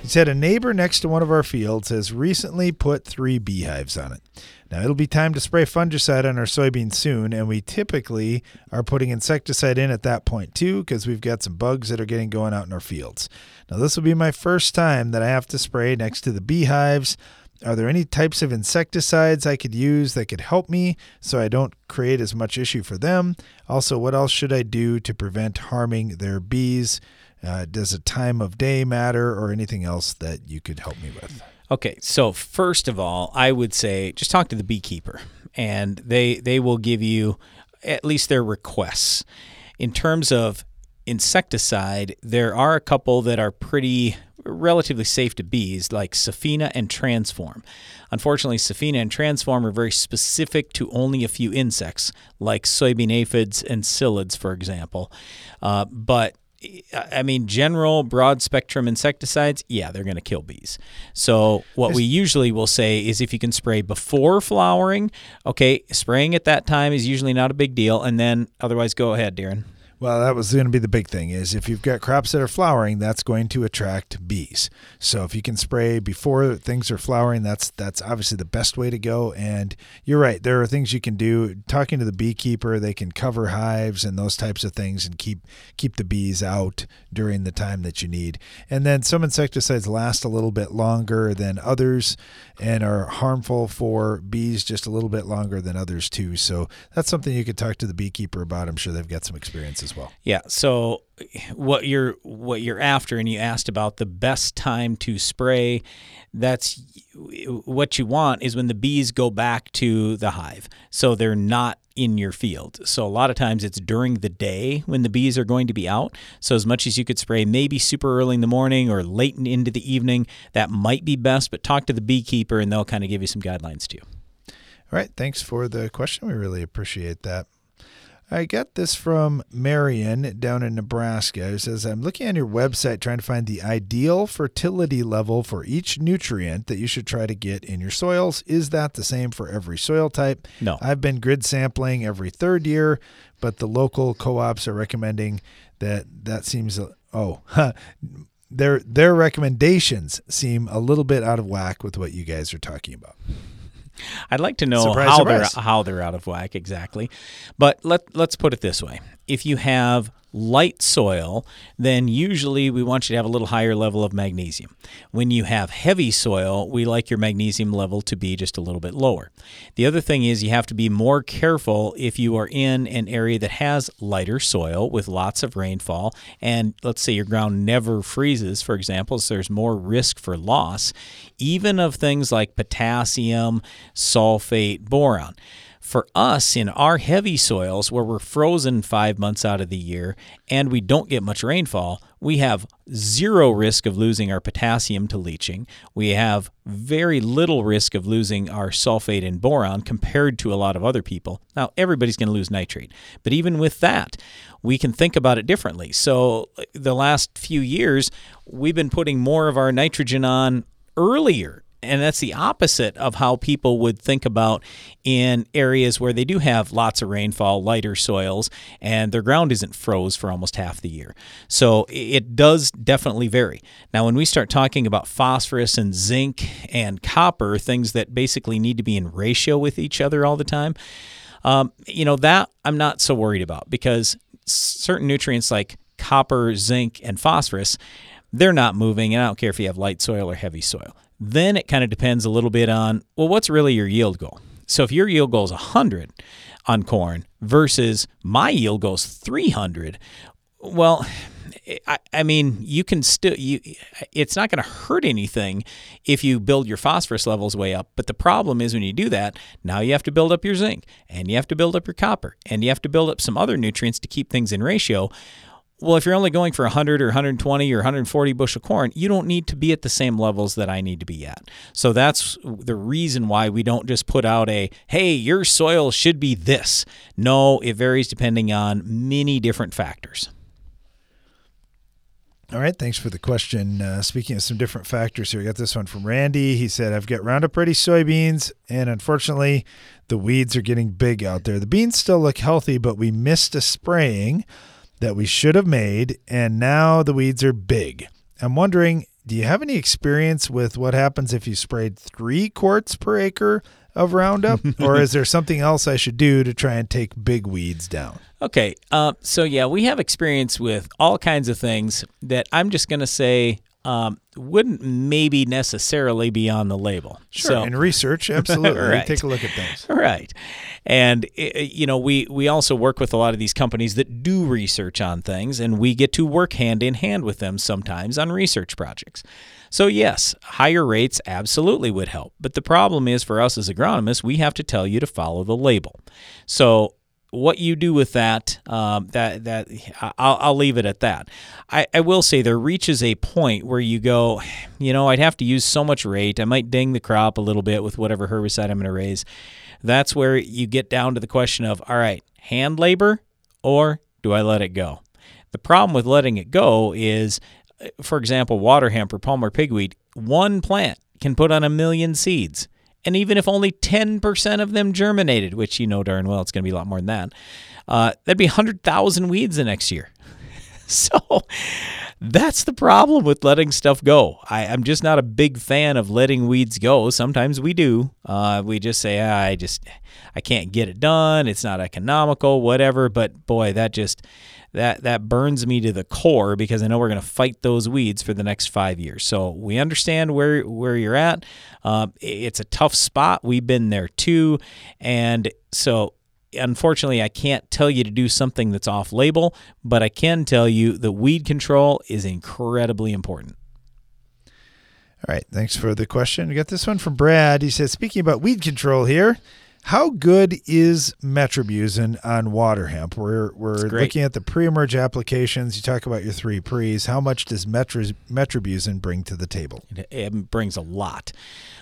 [SPEAKER 1] He said a neighbor next to one of our fields has recently put three beehives on it. Now it'll be time to spray fungicide on our soybeans soon, and we typically are putting insecticide in at that point too because we've got some bugs that are getting going out in our fields. Now this will be my first time that I have to spray next to the beehives. Are there any types of insecticides I could use that could help me so I don't create as much issue for them? Also, what else should I do to prevent harming their bees? Uh, does a time of day matter or anything else that you could help me with?
[SPEAKER 2] Okay, so first of all, I would say just talk to the beekeeper, and they they will give you at least their requests. In terms of insecticide, there are a couple that are pretty relatively safe to bees, like Sefina and Transform. Unfortunately, Sefina and Transform are very specific to only a few insects, like soybean aphids and psyllids, for example. Uh, but I mean, general broad spectrum insecticides, yeah, they're going to kill bees. So, what we usually will say is if you can spray before flowering, okay, spraying at that time is usually not a big deal. And then otherwise, go ahead, Darren.
[SPEAKER 1] Well, that was going to be the big thing is if you've got crops that are flowering, that's going to attract bees. So if you can spray before things are flowering, that's that's obviously the best way to go. And you're right, there are things you can do. Talking to the beekeeper, they can cover hives and those types of things and keep keep the bees out during the time that you need. And then some insecticides last a little bit longer than others and are harmful for bees just a little bit longer than others too. So that's something you could talk to the beekeeper about. I'm sure they've got some experience as well.
[SPEAKER 2] Yeah. So what you're what you're after, and you asked about the best time to spray. That's what you want is when the bees go back to the hive, so they're not in your field. So a lot of times it's during the day when the bees are going to be out. So as much as you could spray maybe super early in the morning or late into the evening, that might be best, but talk to the beekeeper and they'll kind of give you some guidelines too.
[SPEAKER 1] All right, thanks for the question. We really appreciate that. I got this from Marion down in Nebraska. Who says, I'm looking on your website trying to find the ideal fertility level for each nutrient that you should try to get in your soils. Is that the same for every soil type?
[SPEAKER 2] No.
[SPEAKER 1] I've been grid sampling every third year, but the local co ops are recommending that that seems, oh, their, their recommendations seem a little bit out of whack with what you guys are talking about.
[SPEAKER 2] I'd like to know
[SPEAKER 1] Surprise,
[SPEAKER 2] how
[SPEAKER 1] surprise.
[SPEAKER 2] they're how they're out of whack exactly. But let let's put it this way. If you have light soil, then usually we want you to have a little higher level of magnesium. When you have heavy soil, we like your magnesium level to be just a little bit lower. The other thing is you have to be more careful if you are in an area that has lighter soil with lots of rainfall and let's say your ground never freezes, for example, so there's more risk for loss, even of things like potassium, sulfate, boron for us in our heavy soils where we're frozen five months out of the year and we don't get much rainfall, we have zero risk of losing our potassium to leaching. We have very little risk of losing our sulfate and boron compared to a lot of other people. Now, everybody's going to lose nitrate, but even with that, we can think about it differently. So, the last few years, we've been putting more of our nitrogen on earlier and that's the opposite of how people would think about in areas where they do have lots of rainfall, lighter soils, and their ground isn't froze for almost half the year. So it does definitely vary. Now, when we start talking about phosphorus and zinc and copper, things that basically need to be in ratio with each other all the time, um, you know, that I'm not so worried about because certain nutrients like copper, zinc, and phosphorus, they're not moving. And I don't care if you have light soil or heavy soil. Then it kind of depends a little bit on, well, what's really your yield goal? So if your yield goal is 100 on corn versus my yield goal is 300, well, I, I mean, you can still you. It's not going to hurt anything if you build your phosphorus levels way up. But the problem is when you do that, now you have to build up your zinc, and you have to build up your copper, and you have to build up some other nutrients to keep things in ratio. Well, if you're only going for 100 or 120 or 140 bushel corn, you don't need to be at the same levels that I need to be at. So that's the reason why we don't just put out a, hey, your soil should be this. No, it varies depending on many different factors.
[SPEAKER 1] All right, thanks for the question. Uh, speaking of some different factors here, I got this one from Randy. He said, I've got Roundup Ready soybeans, and unfortunately, the weeds are getting big out there. The beans still look healthy, but we missed a spraying that we should have made, and now the weeds are big. I'm wondering, do you have any experience with what happens if you sprayed three quarts per acre of Roundup, or is there something else I should do to try and take big weeds down?
[SPEAKER 2] Okay, uh, so yeah, we have experience with all kinds of things that I'm just going to say um, wouldn't maybe necessarily be on the label.
[SPEAKER 1] Sure,
[SPEAKER 2] So-
[SPEAKER 1] in research, absolutely.
[SPEAKER 2] Right.
[SPEAKER 1] Take a look at things.
[SPEAKER 2] Right. And you know, we we also work with a lot of these companies that do research on things and we get to work hand in hand with them sometimes on research projects. So yes, higher rates absolutely would help. But the problem is for us as agronomists, we have to tell you to follow the label. So what you do with that, um, that that I'll, I'll leave it at that. I, I will say there reaches a point where you go, you know, I'd have to use so much rate. I might ding the crop a little bit with whatever herbicide I'm going to raise. That's where you get down to the question of, all right, hand labor or do I let it go? The problem with letting it go is, uh, for example, water hemp or palmer pigweed, one plant can put on a million seeds. And even if only 10% of them germinated, which you know darn well it's going to be a lot more than that, uh, that'd be 100,000 weeds the next year. So that's the problem with letting stuff go. I, I'm just not a big fan of letting weeds go. Sometimes we do. Uh, we just say, ah, I just, I can't get it done. It's not economical, whatever. But boy, that just, that that burns me to the core because I know we're going to fight those weeds for the next five years. So we understand where where you're at. Um, it's a tough spot. We've been there too, and so unfortunately, I can't tell you to do something that's off label, but I can tell you that weed control is incredibly important.
[SPEAKER 1] All right, thanks for the question. We got this one from Brad. He says, speaking about weed control here, how good is metribuzin on water hemp? We're we're looking at the pre-emerge applications. You talk about your three pre's. How much does metri- metribuzin bring to the table?
[SPEAKER 2] It, it brings a lot.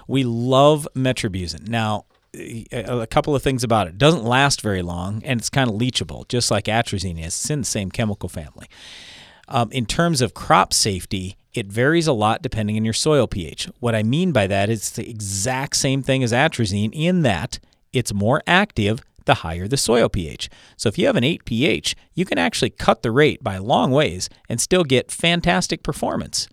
[SPEAKER 2] We love metribuzin. Now, a, couple of things about it. It doesn't last very long, and it's kind of leachable, just like atrazine is. It's in the same chemical family. Um, in terms of crop safety, it varies a lot depending on your soil pH. What I mean by that is it's the exact same thing as atrazine in that it's more active the higher the soil pH. So if you have an 8 pH, you can actually cut the rate by long ways and still get fantastic performance.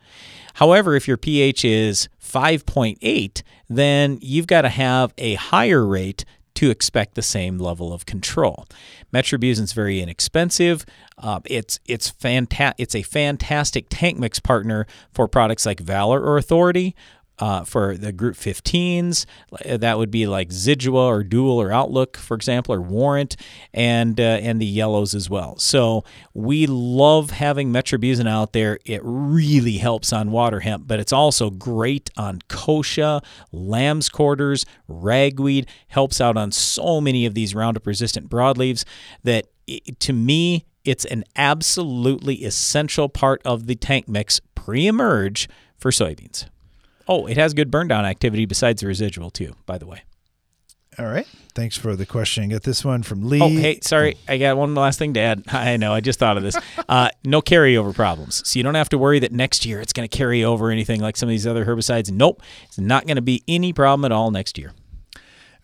[SPEAKER 2] However, if your pH is 5.8, then you've got to have a higher rate to expect the same level of control. Metribuzin is very inexpensive. Uh, it's it's fanta- It's a fantastic tank mix partner for products like Valor or Authority. Uh, for the group 15s, that would be like Zidua or Dual or Outlook, for example, or Warrant, and uh, and the yellows as well. So we love having Metribuzin out there. It really helps on water hemp, but it's also great on kochia, lamb's quarters, ragweed. Helps out on so many of these Roundup resistant broadleaves that i to me it's an absolutely essential part of the tank mix pre-emerge for soybeans. Oh, it has good burn down activity besides the residual too, by the way.
[SPEAKER 1] All right. Thanks for the question. Got this one from Lee.
[SPEAKER 2] Oh, hey, sorry. I got one last thing to add. I know. I just thought of this. Uh, no carryover problems. So you don't have to worry that next year it's going to carry over anything like some of these other herbicides. Nope. It's not going to be any problem at all next year.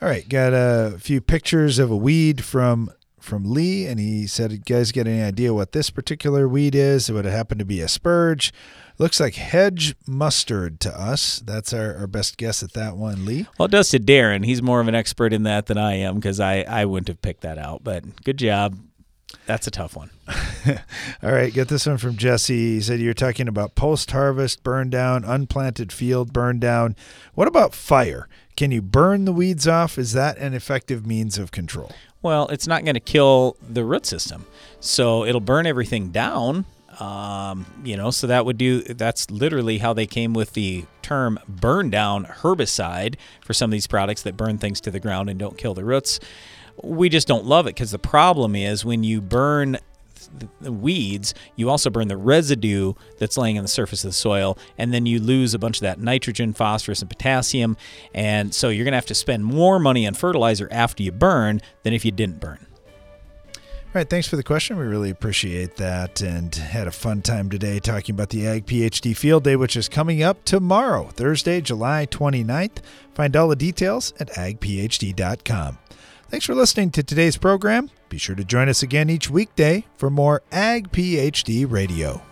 [SPEAKER 1] All right, got a few pictures of a weed from from Lee, and he said, "You guys get any idea what this particular weed is? It Would it happen to be a spurge? Looks like hedge mustard to us. That's our, our best guess at that one, Lee.
[SPEAKER 2] Well, it does to Darren. He's more of an expert in that than I am because I, I wouldn't have picked that out. But good job. That's a tough one.
[SPEAKER 1] All right, get this one from Jesse. He said you're talking about post harvest burn down, unplanted field burn down. What about fire? Can you burn the weeds off? Is that an effective means of control?
[SPEAKER 2] Well, it's not going to kill the root system, so it'll burn everything down. Um, you know, so that would do. That's literally how they came with the term "burn down herbicide" for some of these products that burn things to the ground and don't kill the roots. We just don't love it because the problem is when you burn the weeds, you also burn the residue that's laying on the surface of the soil, and then you lose a bunch of that nitrogen, phosphorus, and potassium. And so you're going to have to spend more money on fertilizer after you burn than if you didn't burn.
[SPEAKER 1] Right, thanks for the question. We really appreciate that and had a fun time today talking about the Ag PhD Field Day, which is coming up tomorrow, Thursday, July 29th. Find all the details at agphd.com. Thanks for listening to today's program. Be sure to join us again each weekday for more Ag PhD Radio.